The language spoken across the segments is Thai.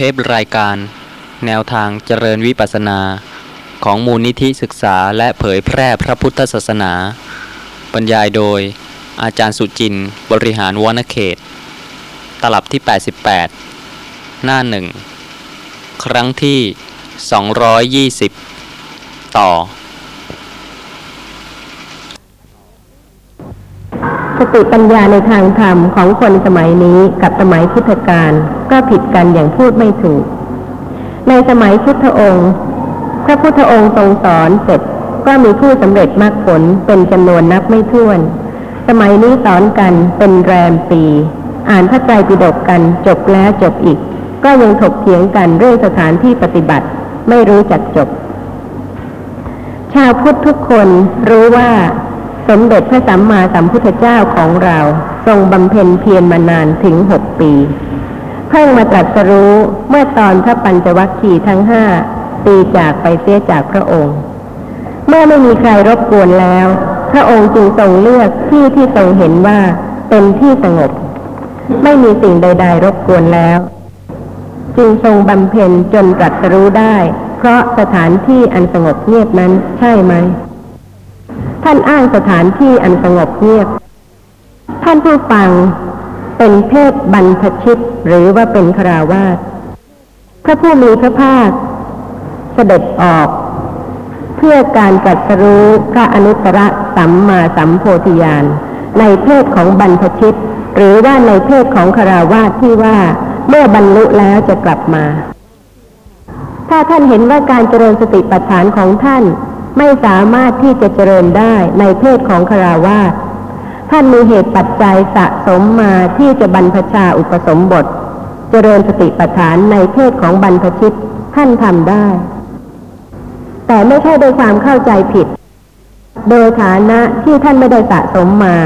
เทปรายการ แนวทางเจริญวิปัสนา ของมูลนิธิศึกษาและเผยแพร่พระพุทธศาสนา บรรยายโดย อาจารย์สุจินต์บริหารวณเขต ตลับที่ 88 หน้าหนึ่ง ครั้งที่ 220 ต่อ สติปัญญาในทางธรรมของคนสมัยนี้กับสมัยพุทธกาลก็ผิดกันอย่างพูดไม่ถูก ในสมัยพุทธองค์ พระพุทธองค์ทรงสอนเสร็จก็มีผู้สำเร็จมรรคผลเป็นจำนวนนับไม่ถ้วน สมัยนี้สอนกันเป็นแรมปี อ่านพระไตรปิฎกกันจบแล้วจบอีก ก็ยังถกเถียงกันเรื่องสถานที่ปฏิบัติไม่รู้จักจบ ชาวพุทธทุกคนรู้ว่า สมเด็จพระสัมมาสัมพุทธเจ้าของเราทรงบำเพ็ญเพียรมานานถึงหกปี เพิ่งมาตรัสรู้เมื่อตอนพระปัญจวัคคีย์ทั้งห้าตีจากไปเสียจากพระองค์ เมื่อไม่มีใครรบกวนแล้ว พระองค์จึงทรงเลือกที่ที่ทรงเห็นว่าเป็นที่สงบ ไม่มีสิ่งใด ๆ รบกวนแล้ว จึงทรงบำเพ็ญจนตรัสรู้ได้ เพราะสถานที่อันสงบเงียบนั้นใช่ไหม ท่านอ้างสถานที่อันสงบเงียบ ท่านผู้ฟังเป็นเพศบรรพชิตหรือว่าเป็นคราวาสพระผู้มีพระภาค เสด็จออก เพื่อการจัดสรู้พระอนุตตรสัมมาสัมโพธิญาณในเพศของบรรพชิต หรือว่าในเพศของคราวาสที่ว่าเมื่อบรรลุแล้วจะกลับมา ถ้าท่านเห็นว่าการเจริญสติปัฏฐานของท่าน ไม่สามารถที่จะเจริญได้ในเพศของคราวาสท่านมีเหตุปัจจัยสะสมมาที่จะบรรพชาอุปสมบท เจริญสติปัฏฐานในเพศของบรรพชิตท่านทำได้ แต่ไม่ใช่โดยความเข้าใจผิด โดยฐานะที่ท่านไม่ได้สะสมมา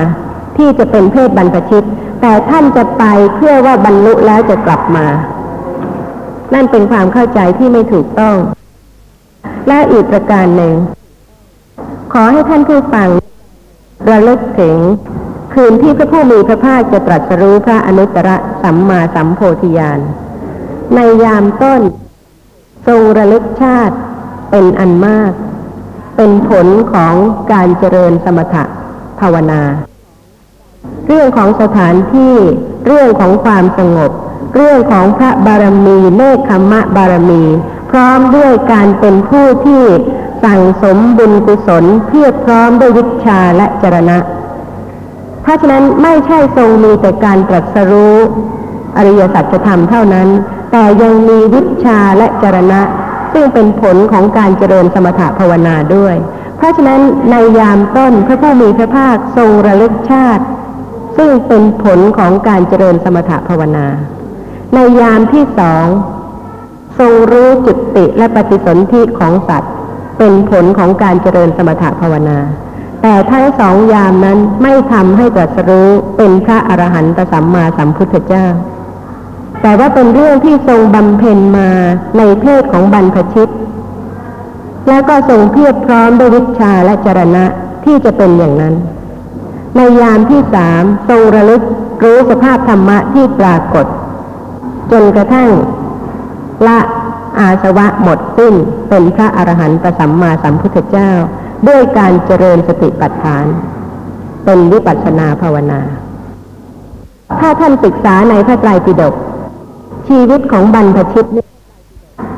ที่จะเป็นเพศบรรพชิต แต่ท่านจะไปเพื่อว่าบรรลุแล้วจะกลับมา นั่นเป็นความเข้าใจที่ไม่ถูกต้อง และอีกประการหนึ่ง ขอให้ท่านผู้ฟังระลึกถึง คืนที่พระผู้มีพระภาคจะตรัสรู้พระอนุตตรสัมมาสัมโพธิญาณ ในยามต้น ทรงระลึกชาติเป็นอันมาก เป็นผลของการเจริญสมถะภาวนา เรื่องของสถานที่เรื่องของความสงบ เรื่องของพระบารมีเนคขมะบารมี พร้อมด้วยการเป็นผู้ที่ สั่งสมบุญกุศลเพียบพร้อมด้วยวิชาและจรณะ เพราะฉะนั้นไม่ใช่ทรงมีแต่การตรัสรู้อริยสัจธรรมเท่านั้น แต่ยังมีวิชาและจรณะ ซึ่งเป็นผลของการเจริญสมถะภาวนาด้วย เพราะฉะนั้นในยามต้นพระผู้มีพระภาคทรงระลึกชาติ ซึ่งเป็นผลของการเจริญสมถะภาวนา ในยามที่สองทรงรู้จุติและปฏิสนธิของสัตว์ เป็นผลของการเจริญสมถะภาวนา แต่ทั้งสองยามนั้นไม่ทำให้ตรัสรู้เป็นพระอรหันตสัมมาสัมพุทธเจ้า แต่ว่าเป็นเรื่องที่ทรงบำเพ็ญมาในเพศของบรรพชิต แล้วก็ทรงเพียบพร้อมด้วยวิชาและจรณะที่จะเป็นอย่างนั้น ในยามที่สามทรงระลึกรู้สภาพธรรมะที่ปรากฏ จนกระทั่งละ อาสวะหมดสิ้นเป็นพระอรหันตสัมมาสัมพุทธเจ้า ด้วยการเจริญสติปัฏฐาน เป็นวิปัสสนาภาวนา ถ้าท่านศึกษาในพระไตรปิฎกชีวิตของบรรพชิตนี่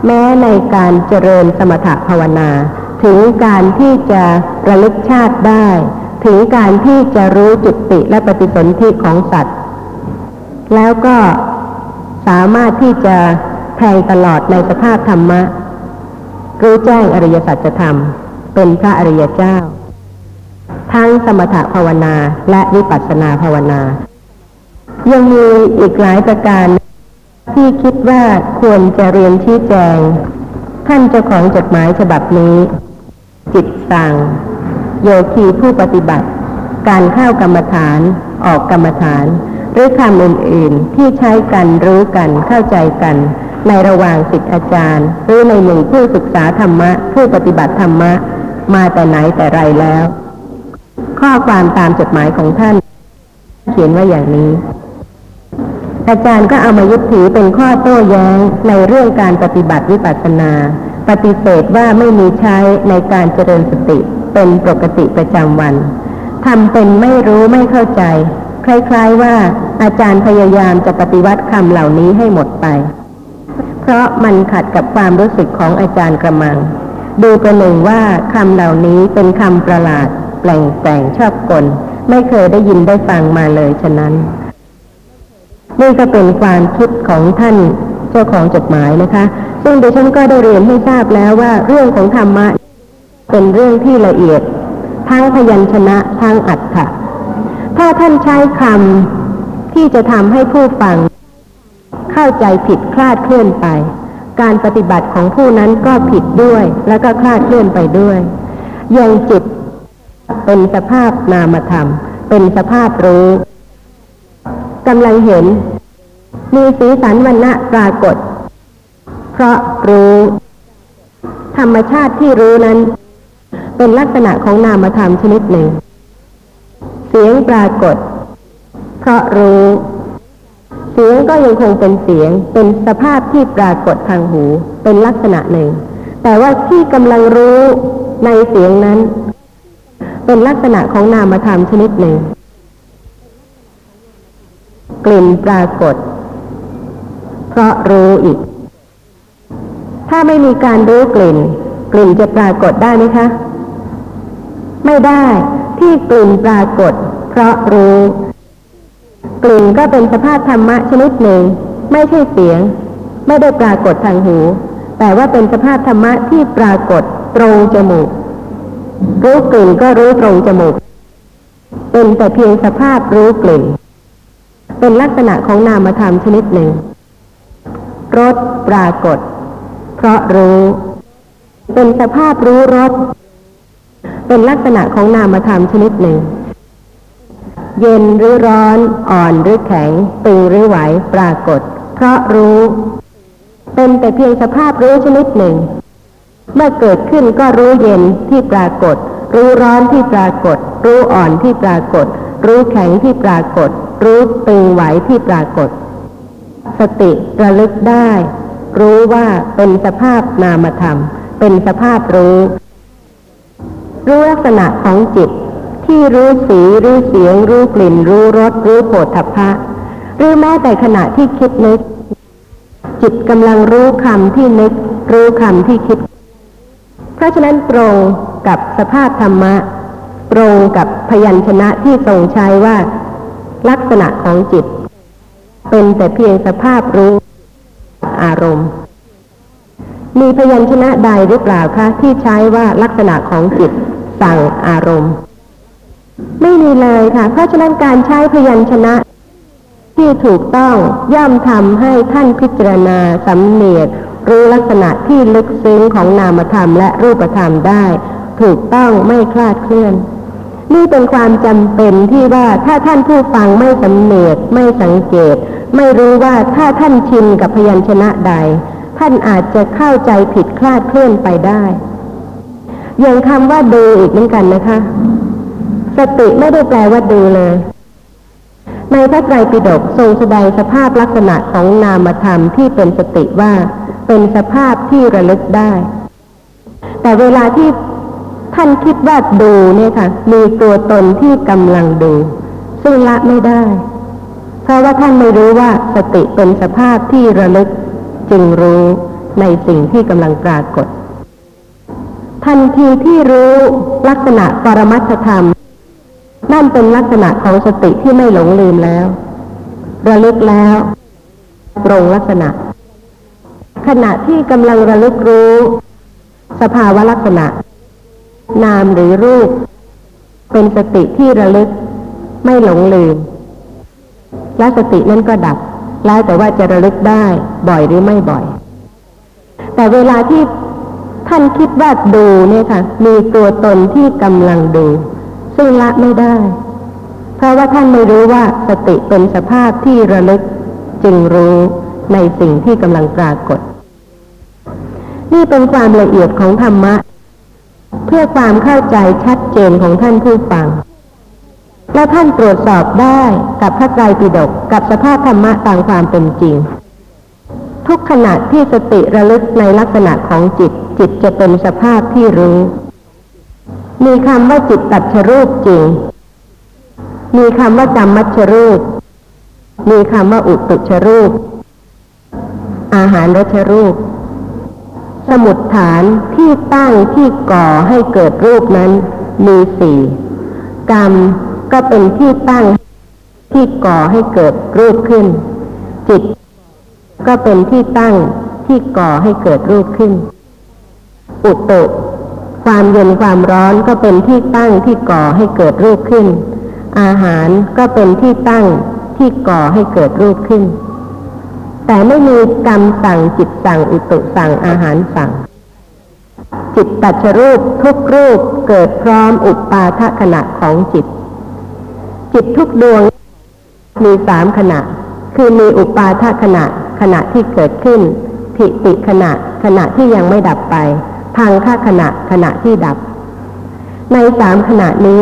แม้ในการเจริญสมถภาวนา ถึงการที่จะระลึกชาติได้ ถึงการที่จะรู้จุติและปฏิสนธิของสัตว์ แล้วก็สามารถที่จะ แทงตลอดในสภาพธรรมะ รู้แจ้งอริยสัจธรรม เป็นพระอริยเจ้า ทั้งสมถภาวนาและวิปัสสนาภาวนา ยังมีอีกหลายประการที่คิดว่าควรจะเรียนชี้แจง ท่านเจ้าของจดหมายฉบับนี้ จิตสั่ง โยคีผู้ปฏิบัติ การเข้ากรรมฐานออกกรรมฐาน หรือคำอื่นๆที่ใช้กันรู้กันเข้าใจกัน ในระหว่างศิษย์อาจารย์ หรือในหนึ่งผู้ศึกษาธรรมะ ผู้ปฏิบัติธรรมะ มาแต่ไหนแต่ไรแล้ว ข้อความตามจดหมายของท่าน เขียนว่าอย่างนี้ อาจารย์ก็เอามายึดถือเป็นข้อโต้แย้งในเรื่องการปฏิบัติวิปัสสนา ปฏิเสธว่าไม่มีใช้ในการเจริญสติเป็นปกติประจำวันทำเป็นไม่รู้ไม่เข้าใจ คล้ายๆว่าอาจารย์พยายามจะปฏิวัติคำเหล่านี้ให้หมดไป เพราะมันขัดกับความรู้สึกของอาจารย์กระมัง ดูประหนึ่งว่าคำเหล่านี้เป็นคำประหลาดแปลงแปลงชอบกล ไม่เคยได้ยินได้ฟังมาเลยฉะนั้น นี่ก็เป็นความคิดของท่านเจ้าของจดหมายนะคะ ซึ่งดิฉันก็ได้เรียนให้ทราบแล้วว่าเรื่องของธรรมะเป็นเรื่องที่ละเอียด ทั้งพยัญชนะทั้งอัตถะ ถ้าท่านใช้คำที่จะทำให้ผู้ฟัง เข้าใจผิดคลาดเคลื่อนไป การปฏิบัติของผู้นั้นก็ผิดด้วยแล้วก็คลาดเคลื่อนไปด้วยยังจิตเป็นสภาพนามธรรม เป็นสภาพรู้กำลังเห็น มีสีสันวันณะปรากฏ เพราะรู้ ธรรมชาติที่รู้นั้น เป็นลักษณะของนามธรรมชนิดหนึ่ง เสียงปรากฏ เพราะรู้ เสียงก็ยังคงเป็นเสียง เป็นสภาพที่ปรากฏทางหู เป็นลักษณะหนึ่ง แต่ว่าที่กำลังรู้ในเสียงนั้น เป็นลักษณะของนามธรรมชนิดหนึ่ง กลิ่นปรากฏ เพราะรู้อีก ถ้าไม่มีการรู้กลิ่น กลิ่นจะปรากฏได้ไหมคะ ไม่ได้ที่กลิ่นปรากฏ เพราะรู้ กลิ่นก็เป็นสภาพธรรมะชนิดหนึ่ง ไม่ใช่เสียง ไม่ได้ปรากฏทางหู แต่ว่าเป็นสภาพธรรมะที่ปรากฏตรงจมูก รู้กลิ่นก็รู้ตรงจมูก เป็นแต่เพียงสภาพรู้กลิ่น เป็นลักษณะของนามธรรมชนิดหนึ่งรสปรากฏ เพราะรู้ เป็นสภาพรู้รสเป็นลักษณะของนามธรรมชนิดหนึ่ง เย็นหรือร้อน อ่อนหรือแข็ง ตึงหรือไหวปรากฏ เพราะรู้ เป็นแต่เพียงสภาพรู้ชนิดหนึ่ง เมื่อเกิดขึ้นก็รู้เย็นที่ปรากฏ รู้ร้อนที่ปรากฏ รู้อ่อนที่ปรากฏ รู้แข็งที่ปรากฏ รู้ตึงไหวที่ปรากฏ สติระลึกได้ รู้ว่าเป็นสภาพนามธรรม เป็นสภาพรู้ รู้ลักษณะของจิต ที่รู้สีรู้เสียง รู้กลิ่น รู้รสรู้โผฏฐัพพะหรือแม้แต่ขณะที่คิดนึก จิตกำลังรู้คำที่นึก รู้คำที่คิด เพราะฉะนั้นตรงกับสภาพธรรมะ ตรงกับพยัญชนะที่ทรงใช้ว่า ลักษณะของจิต เป็นแต่เพียงสภาพรู้อารมณ์ มีพยัญชนะใดหรือเปล่าคะที่ใช้ว่าลักษณะของจิตสั่งอารมณ์ ไม่มีเลยค่ะ เพราะฉะนั้นการใช้พยัญชนะ ที่ถูกต้องย่อมทำให้ท่านพิจารณาสำเนียกรู้ลักษณะที่ลึกซึ้งของนามธรรมและรูปธรรมได้ ถูกต้องไม่คลาดเคลื่อน นี่เป็นความจำเป็นที่ว่าถ้าท่านผู้ฟังไม่สำเนียกไม่สังเกต ไม่รู้ว่าถ้าท่านชินกับพยัญชนะใด ท่านอาจจะเข้าใจผิดคลาดเคลื่อนไปได้อย่างคำว่าดูอีกเหมือนกันนะคะ สติไม่ได้แปลว่าดูเลย ในพระไตรปิฎกทรงแสดงสภาพลักษณะของนามธรรมที่เป็นสติว่าเป็นสภาพที่ระลึกได้ แต่เวลาที่ท่านคิดว่าดูเนี่ยค่ะ มีตัวตนที่กำลังดู ซึ่งละไม่ได้ เพราะว่าท่านไม่รู้ว่าสติเป็นสภาพที่ระลึกจึงรู้ในสิ่งที่กำลังปรากฏ ทันทีที่รู้ลักษณะปรมัตธรรม นั่นเป็นลักษณะของสติที่ไม่หลงลืมแล้ว ระลึกแล้วตรงลักษณะ ขณะที่กำลังระลึกรู้ สภาวะลักษณะ นามหรือรูป เป็นสติที่ระลึกไม่หลงลืม และสตินั้นก็ดับ แล้วแต่ว่าจะระลึกได้บ่อยหรือไม่บ่อย แต่เวลาที่ท่านคิดว่าดูเนี่ยค่ะ มีตัวตนที่กำลังดู ซึ่งละไม่ได้ เพราะว่าท่านไม่รู้ว่าสติเป็นสภาพที่ระลึกจึงรู้ในสิ่งที่กำลังปรากฏ นี่เป็นความละเอียดของธรรมะ เพื่อความเข้าใจชัดเจนของท่านผู้ฟัง และท่านตรวจสอบได้กับพระไตรปิฎกกับสภาพธรรมะตามความเป็นจริง ทุกขณะที่สติระลึกในลักษณะของจิต จิตจะเป็นสภาพที่รู้ มีคำว่าจิตตัดชรูปจริง มีคำว่ากรรมมัชรูป มีคำว่าอุตุชรูป อาหารรชรูป สมุดฐานที่ตั้งที่ก่อให้เกิดรูปนั้น มีสี่กรรมก็เป็นที่ตั้งที่ก่อให้เกิดรูปขึ้น จิต ก็เป็นที่ตั้งที่ก่อให้เกิดรูปขึ้น อุตุ ความเย็นความร้อนก็เป็นที่ตั้งที่ก่อให้เกิดรูปขึ้น อาหารก็เป็นที่ตั้งที่ก่อให้เกิดรูปขึ้น แต่ไม่มีกรรมสั่งจิตสั่งอุตุสั่งอาหารสั่ง จิตตัชรูปทุกรูปเกิดพร้อมอุปาทขณะของจิต จิตทุกดวงมีสามขณะ คือมีอุปาทขณะขณะที่เกิดขึ้น ทิติขณะขณะที่ยังไม่ดับไป พังค่าขณะขณะที่ดับ ในสามขณะนี้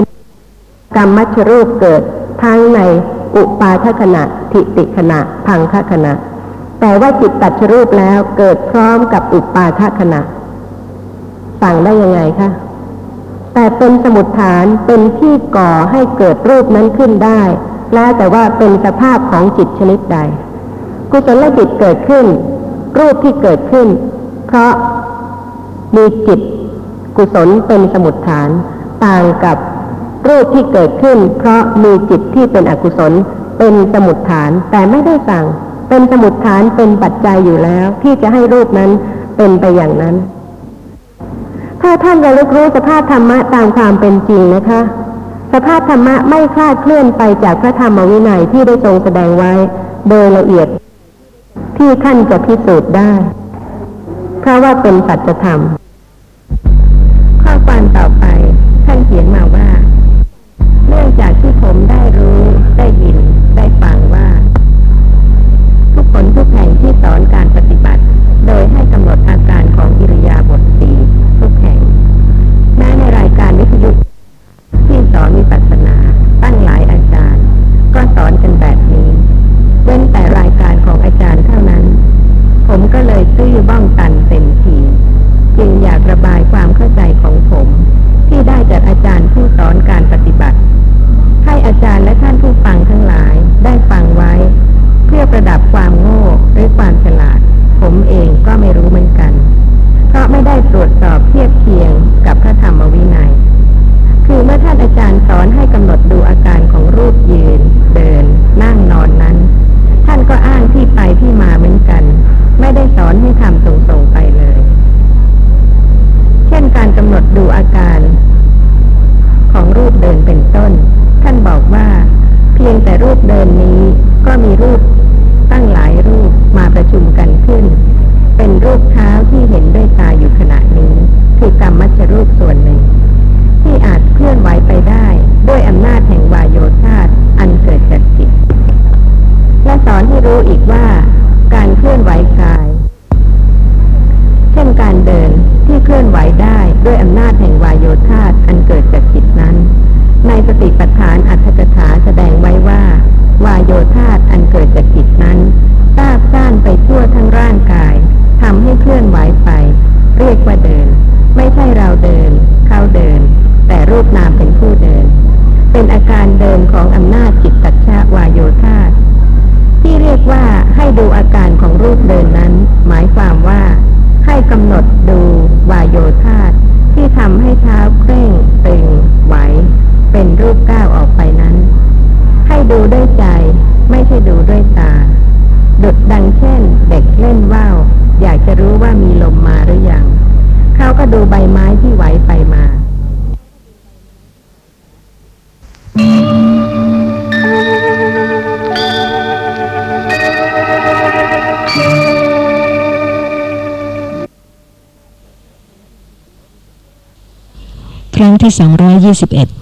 กรรมมัชรูปเกิดทั้งในอุปาทขณะทิติขณะ พังคขณะ แต่ว่าจิตตัดชรูปแล้วเกิดพร้อมกับอุปาทขณะสั่งได้ยังไงคะแต่เป็นสมุดฐานเป็นที่ก่อให้เกิดรูปนั้นขึ้นได้ แล้วแต่ว่าเป็นสภาพของจิตชนิดใด กุศลจิตเกิดขึ้น รูปที่เกิดขึ้น เพราะ มีจิตกุศลเป็นสมุดฐาน ต่างกับรูปที่เกิดขึ้น เพราะมีจิตที่เป็นอกุศลเป็นสมุดฐาน แต่ไม่ได้สั่ง เป็นสมุดฐานเป็นปัจจัยอยู่แล้ว ที่จะให้รูปนั้นเป็นไปอย่างนั้น ถ้าท่านระลึกรู้สภาพธรรมะตามความเป็นจริงนะคะ สภาพธรรมะไม่คลาดเคลื่อนไปจากพระธรรมวินัยที่ได้ทรงแสดงไว้ โดยละเอียดที่ท่านจะพิสูจน์ได้ เพราะว่าเป็นสัจธรรม ความต่อไป ท่านเขียนมา กำหนดดูวายโยธาที่ทำให้เท้า ที่ 221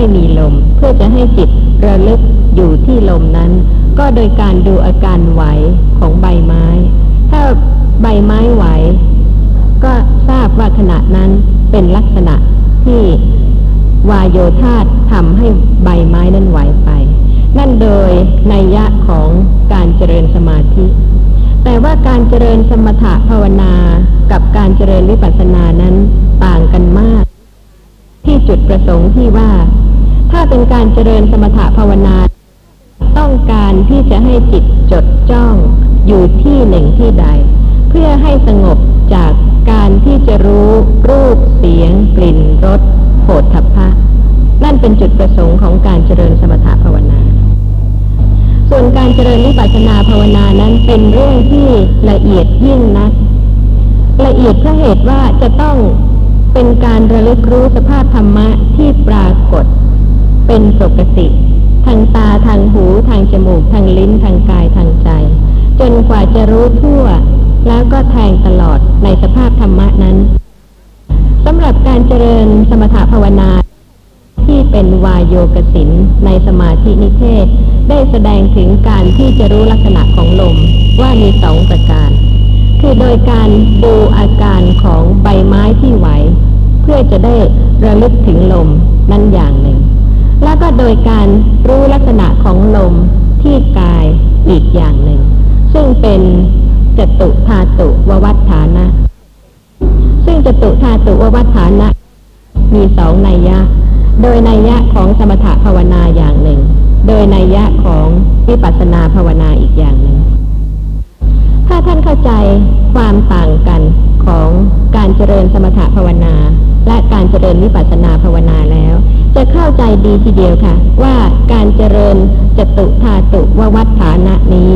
ไม่มีลม เพื่อจะให้จิตระลึกอยู่ที่ลมนั้น ก็โดยการดูอาการไหวของใบไม้ ถ้าใบไม้ไหว ก็ทราบว่าขณะนั้นเป็นลักษณะที่วายโยธาทำให้ใบไม้นั้นไหวไป นั่นโดยนัยยะของการเจริญสมาธิ แต่ว่าการเจริญสมถะภาวนากับการเจริญวิปัสสนานั้นต่างกันมาก ที่จุดประสงค์ที่ว่า ถ้าเป็นการเจริญสมถะภาวนา ต้องการที่จะให้จิตจดจ้องอยู่ที่หนึ่งที่ใด เพื่อให้สงบจากการที่จะรู้รูปเสียง กลิ่นรสโผฏฐัพพะ นั่นเป็นจุดประสงค์ของการเจริญสมถะภาวนา ส่วนการเจริญวิปัสสนาภาวนานั้นเป็นเรื่องที่ละเอียดยิ่งนักละเอียดเพราะเหตุว่าจะต้องเป็นการระลึกรู้สภาพธรรมะที่ปรากฏ เป็นปกติ ทางตาทางหูทางจมูก ทางลิ้นทางกายทางใจ จนกว่าจะรู้ทั่ว แล้วก็แทงตลอดในสภาพธรรมะนั้นสำหรับการเจริญสมถภาวนา ที่เป็นวายโยกสินในสมาธินิเทศ ได้แสดงถึงการที่จะรู้ลักษณะของลมว่ามีสองประการ คือโดยการดูอาการของใบไม้ที่ไหว เพื่อจะได้ระลึกถึงลมนั่นอย่างหนึ่ง แล้วก็โดยการรู้ลักษณะของลมที่กายอีกอย่างหนึ่ง ซึ่งเป็นจตุธาตุววัฏฐานะ ซึ่งจตุธาตุววัฏฐานะ มีสองนัยยะ โดยนัยยะของสมถภาวนาอย่างหนึ่ง โดยนัยยะของวิปัสสนาภาวนาอีกอย่างหนึ่ง ถ้าท่านเข้าใจความต่างกันของการเจริญสมถภาวนา และการเจริญวิปัสสนาภาวนาแล้ว จะเข้าใจดีทีเดียวค่ะ ว่าการเจริญจตุธาตุววัฏฐานะนี้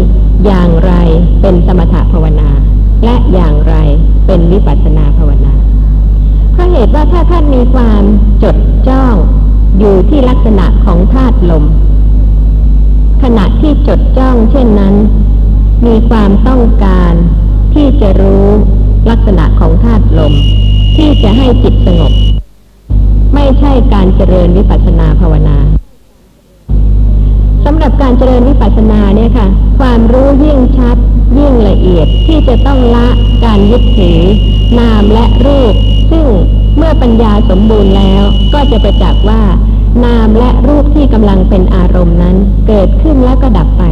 อย่างไรเป็นสมถภาวนา และอย่างไรเป็นวิปัสสนาภาวนาเพราะเหตุว่าถ้าท่านมีความจดจ้องอยู่ที่ลักษณะของธาตุลม ขณะที่จดจ้องเช่นนั้น มีความต้องการที่จะรู้ลักษณะของธาตุลม ที่จะให้จิตสงบ การเจริญวิปัสสนาภาวนาสำหรับการเจริญวิปัสสนาเนี่ยค่ะ ความรู้ยิ่งชัด ยิ่งละเอียดที่จะต้องละการยึดถือนามและรูป ซึ่งเมื่อปัญญาสมบูรณ์แล้ว ก็จะประจักษ์ว่า นามและรูปที่กำลังเป็นอารมณ์นั้น เกิดขึ้นแล้วก็ดับไป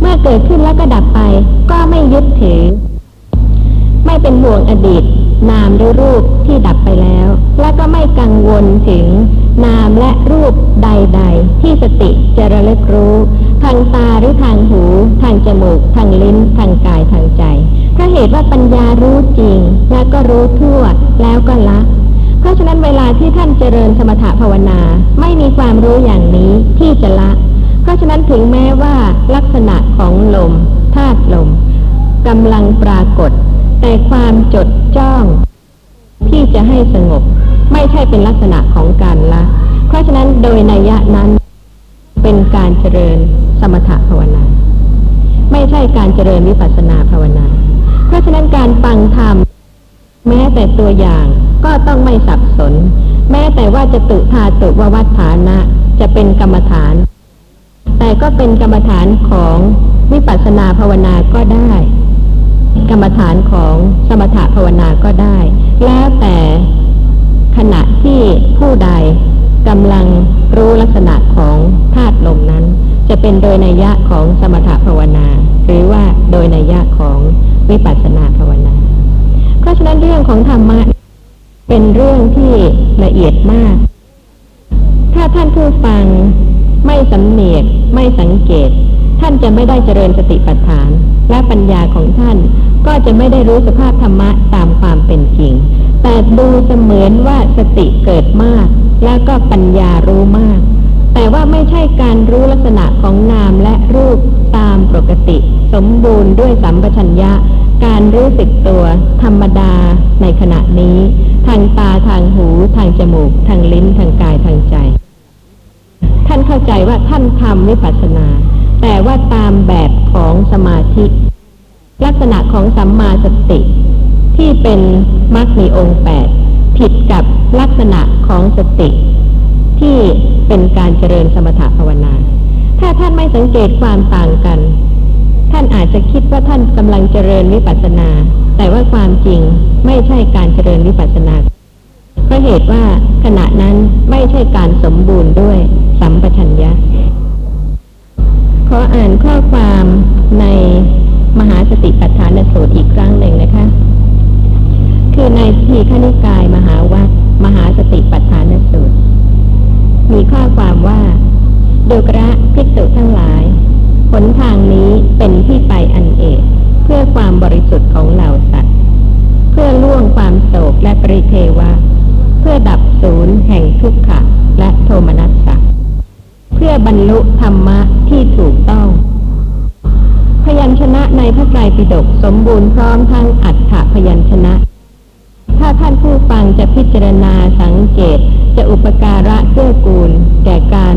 เมื่อเกิดขึ้นแล้วก็ดับไป ก็ไม่ยึดถือ ไม่เป็นห่วงอดีต นามหรือรูปที่ดับไปแล้ว และก็ไม่กังวลถึง นามและรูปใด ๆ ที่สติจะระลึกรู้ ทางตาหรือทางหู ทางจมูก ทางลิ้น ทางกายทางใจเพราะเหตุว่าปัญญารู้จริง และก็รู้ทั่วแล้วก็ละเพราะฉะนั้นเวลาที่ท่านเจริญสมถภาวนาไม่มีความรู้อย่างนี้ที่จะละ เพราะฉะนั้นถึงแม้ว่าลักษณะของลมธาตุลมกำลังปรากฏ แต่ความจดจ้อง ที่จะให้สงบ ไม่ใช่เป็นลักษณะของการละ เพราะฉะนั้นโดยนัยยะนั้นเป็นการเจริญสมถะภาวนา ไม่ใช่การเจริญวิปัสสนาภาวนา เพราะฉะนั้นการฟังธรรมแม้แต่ตัวอย่างก็ต้องไม่สับสน แม้แต่ว่าจะตุธาตุววัฏฐานะ จะเป็นกรรมฐาน แต่ก็เป็นกรรมฐานของวิปัสสนาภาวนาก็ได้ กรรมฐานของสมถะภาวนาก็ได้ แล้วแต่ขณะที่ผู้ใดกำลังรู้ลักษณะของธาตุลมนั้น จะเป็นโดยนัยยะของสมถะภาวนา หรือว่าโดยนัยยะของวิปัสสนาภาวนา เพราะฉะนั้นเรื่องของธรรมะเป็นเรื่องที่ละเอียดมาก ถ้าท่านผู้ฟังไม่สำเนียกไม่สังเกต ท่านจะไม่ได้เจริญสติปัฏฐาน และปัญญาของท่าน ก็จะไม่ได้รู้สภาพธรรมะตามความเป็นจริง แต่ดูเสมือนว่าสติเกิดมาก แล้วก็ปัญญารู้มาก แต่ว่าไม่ใช่การรู้ลักษณะของนามและรูปตามปกติ สมบูรณ์ด้วยสัมปชัญญะ การรู้สึกตัวธรรมดาในขณะนี้ ทางตาทางหู ทางจมูก ทางลิ้นทางกายทางใจ ท่านเข้าใจว่าท่านทำวิปัสสนา แต่ว่าตามแบบของสมาธิ ลักษณะของสัมมาสติ ที่เป็นมรรคมีองค์แปดผิดกับลักษณะของสติ ที่เป็นการเจริญสมถภาวนา ถ้าท่านไม่สังเกตความต่างกัน ท่านอาจจะคิดว่าท่านกำลังเจริญวิปัสสนา แต่ว่าความจริงไม่ใช่การเจริญวิปัสสนาเพราะเหตุว่าขณะนั้นไม่ใช่การสมบูรณ์ด้วยสัมปชัญญะ ออ่านข้อความในมหาสติปัฏฐานสูตรอีกครั้งหนึ่งนะคะ คือในทีฆนิกายมหาวัคมหาสติปัฏฐานสูตร มีข้อความว่าดูกระภิกษุทั้งหลายหนทางนี้เป็นที่ไปอันเอกเพื่อความบริสุทธิ์ของเหล่าสัตว์ เพื่อล่วงความโศกและปริเทวะ เพื่อดับศูนย์แห่งทุกขะและโทมนัสสะเพื่อบรรลุธรรมะที่ถูกต้อง พยัญชนะในพระไตรปิฎกสมบูรณ์พร้อมทั้งอัฏฐพยัญชนะ ถ้าท่านผู้ฟังจะพิจารณาสังเกตจะอุปการะเกื้อกูล แก่การ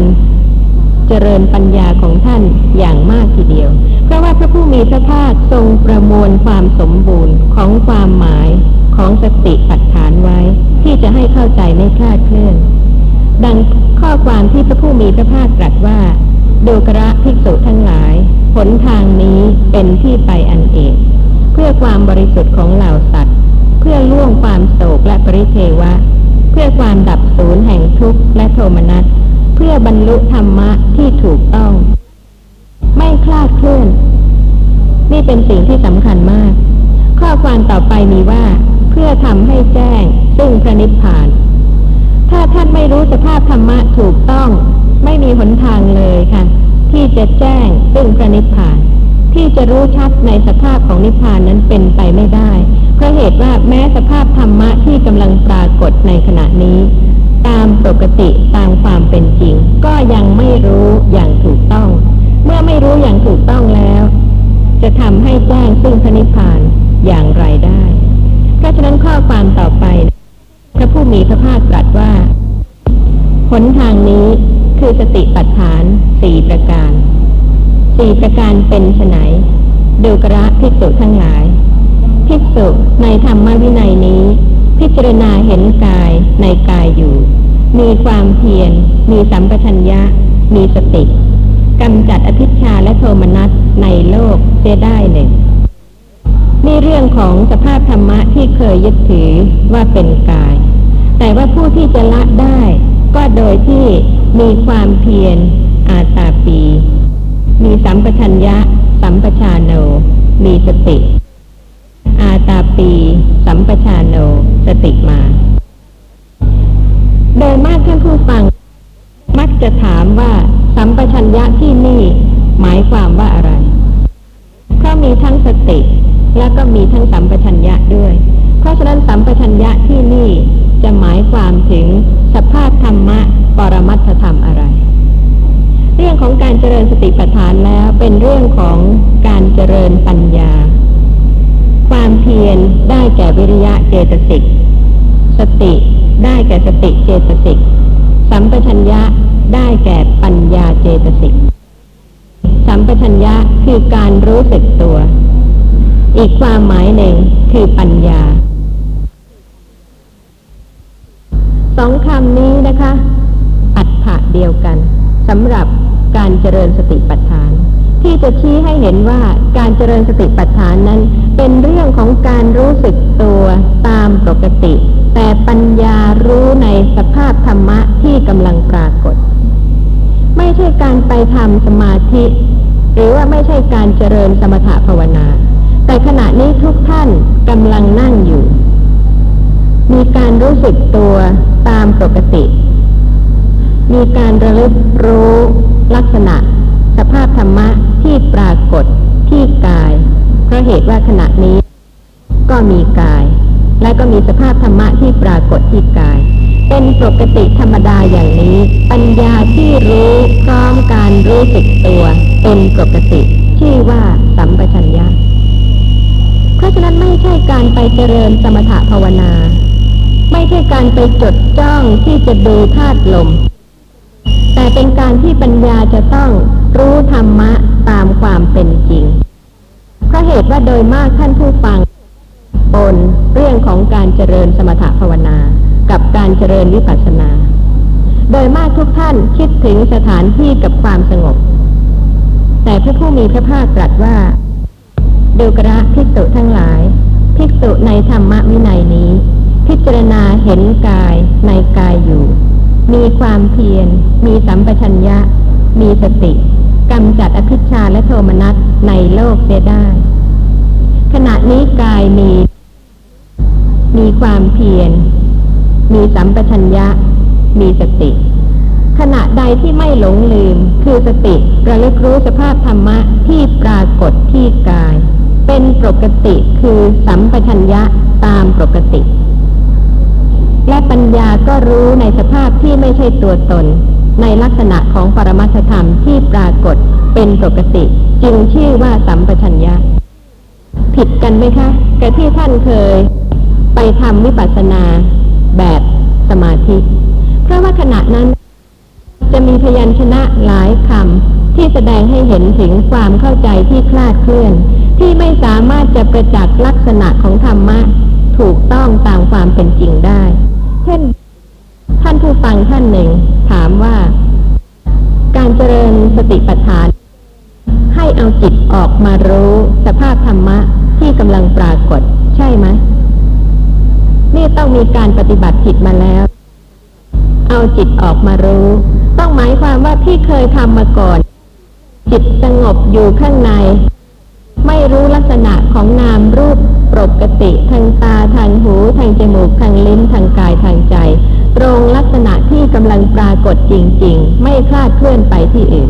เจริญปัญญาของท่านอย่างมากทีเดียว เพราะว่าพระผู้มีพระภาคทรงประมวลความสมบูรณ์ของความหมายของสติปัฏฐานไว้ ที่จะให้เข้าใจไม่คลาดเคลื่อน ที่พระผู้มีพระภาคตรัสว่าดูกระภิกษุทั้งหลายหนทางนี้เป็นที่ไปอันเอกเพื่อความบริสุทธิ์ของเหล่าสัตว์ เพื่อล่วงความโศกและปริเทวะ เพื่อความดับศูนย์แห่งทุกข์และโทมนัส เพื่อบรรลุธรรมะที่ถูกต้อง ไม่คลาดเคลื่อน นี่เป็นสิ่งที่สำคัญมาก ข้อความต่อไปมีว่า เพื่อทำให้แจ้งซึ่งพระนิพพาน ถ้าท่านไม่รู้สภาพธรรมะถูกต้อง ไม่มีหนทางเลยค่ะ ที่จะแจ้งซึ่งพระนิพพาน ที่จะรู้ชัดในสภาพของนิพพานนั้นเป็นไปไม่ได้ เพราะเหตุว่าแม้สภาพธรรมะที่กำลังปรากฏในขณะนี้ ตามปกติตามความเป็นจริง ก็ยังไม่รู้อย่างถูกต้อง เมื่อไม่รู้อย่างถูกต้องแล้ว จะทำให้แจ้งซึ่งพระนิพพานอย่างไรได้ เพราะฉะนั้นข้อความต่อ นทางนี้คือสติปัฏฐานสี่ประการสี่ประการเป็นไฉนดูกระภิกษุทั้งหลาย ภิกษุในธรรมวินัยนี้ พิจารณาเห็นกายในกายอยู่ มีความเพียร มีสัมปชัญญะ มีสติกำจัดอภิชาและโทมนัสในโลกเสียได้หนึ่งนี่เรื่องของสภาพธรรมะที่เคยยึดถือว่าเป็นกาย แต่ว่าผู้ที่จะละได้ ก็โดยที่มีความเพียรอาตาปี มีสัมปชัญญะ สัมปชานโน มีสติ อาตาปี สัมปชานโน สติมา โดยมากท่านผู้ฟัง มักจะถามว่าสัมปชัญญะที่นี่หมายความว่าอะไรเพราะมีทั้งสติ แล้วก็มีทั้งสัมปชัญ สภาพธรรมะ ปรมัตถธรรมอะไร เรื่องของการเจริญสติปัฏฐานแล้วเป็นเรื่องของการเจริญปัญญา ความเพียรได้แก่วิริยะเจตสิก สติได้แก่สติเจตสิก สัมปชัญญะได้แก่ปัญญาเจตสิก สัมปชัญญะคือการรู้สึกตัว อีกความหมายหนึ่งคือปัญญา สองคำนี้นะคะ อัฏฐะเดียวกันสำหรับการเจริญสติปัฏฐาน ที่จะชี้ให้เห็นว่าการเจริญสติปัฏฐานนั้น เป็นเรื่องของการรู้สึกตัวตามปกติ แต่ปัญญารู้ในสภาพธรรมะที่กำลังปรากฏ ไม่ใช่การไปทำสมาธิ หรือว่าไม่ใช่การเจริญสมถภาวนา แต่ขณะนี้ทุกท่านกำลังนั่งอยู่ มีการรู้สึกตัวตามปกติ มีการระลึกรู้ลักษณะ สภาพธรรมะที่ปรากฏที่กาย เพราะเหตุว่าขณะนี้ ก็มีกาย และก็มีสภาพธรรมะที่ปรากฏที่กาย เป็นปกติธรรมดาอย่างนี้ ปัญญาที่รู้พร้อมการรู้สึกตัว เป็นปกติ ชื่อว่าสัมปชัญญะ เพราะฉะนั้นไม่ใช่การไปเจริญสมถภาวนา ไม่ใช่การไปจดจ้องที่จะดูธาตุลม แต่เป็นการที่ปัญญาจะต้องรู้ธรรมะตามความเป็นจริง เพราะเหตุว่าโดยมากท่านผู้ฟังปนเรื่องของการเจริญสมถภาวนา กับการเจริญวิปัสสนา โดยมากทุกท่านคิดถึงสถานที่กับความสงบ แต่พระผู้มีพระภาคตรัสว่าดูกระภิกษุทั้งหลายภิกษุในธรรมวินัยนี้ พิจารณาเห็นกายในกายอยู่ มีความเพียร มีสัมปชัญญะ มีสติกำจัดอภิชาและโทมนัสในโลกเสียได้ ขณะนี้กายมี มีความเพียร มีสัมปชัญญะ มีสติ ขณะใดที่ไม่หลงลืม คือสติระลึกรู้สภาพธรรมะที่ปรากฏที่กาย เป็นปกติคือสัมปชัญญะตามปกติ และปัญญาก็รู้ในสภาพที่ไม่ใช่ตัวตน ในลักษณะของปรมัตธรรมที่ปรากฏเป็นปกติ จึงชื่อว่าสัมปชัญญะ ผิดกันไหมคะกับที่ท่านเคย ไปทำวิปัสสนาแบบสมาธิ เพราะว่าขณะนั้น จะมีพยัญชนะหลายคำที่แสดงให้เห็นถึงความเข้าใจที่คลาดเคลื่อน ที่ไม่สามารถจะประจักษ์ลักษณะของธรรมะถูกต้องตามความเป็นจริงได้ เช่น ท่านผู้ฟังท่านหนึ่ง ถามว่า การเจริญสติปัฏฐาน ให้เอาจิตออกมารู้สภาพธรรมะที่กำลังปรากฏ ใช่ไหมนี่ต้องมีการปฏิบัติผิดมาแล้ว เอาจิตออกมารู้ ต้องหมายความว่าที่เคยทำมาก่อน จิตสงบอยู่ข้างใน ไม่รู้ลักษณะของนามรูปปกติทางตาทางหูทางจมูกทางลิ้นทางกายทางใจ ตรงลักษณะที่กำลังปรากฏจริง ๆ ไม่คลาดเคลื่อนไปที่อื่น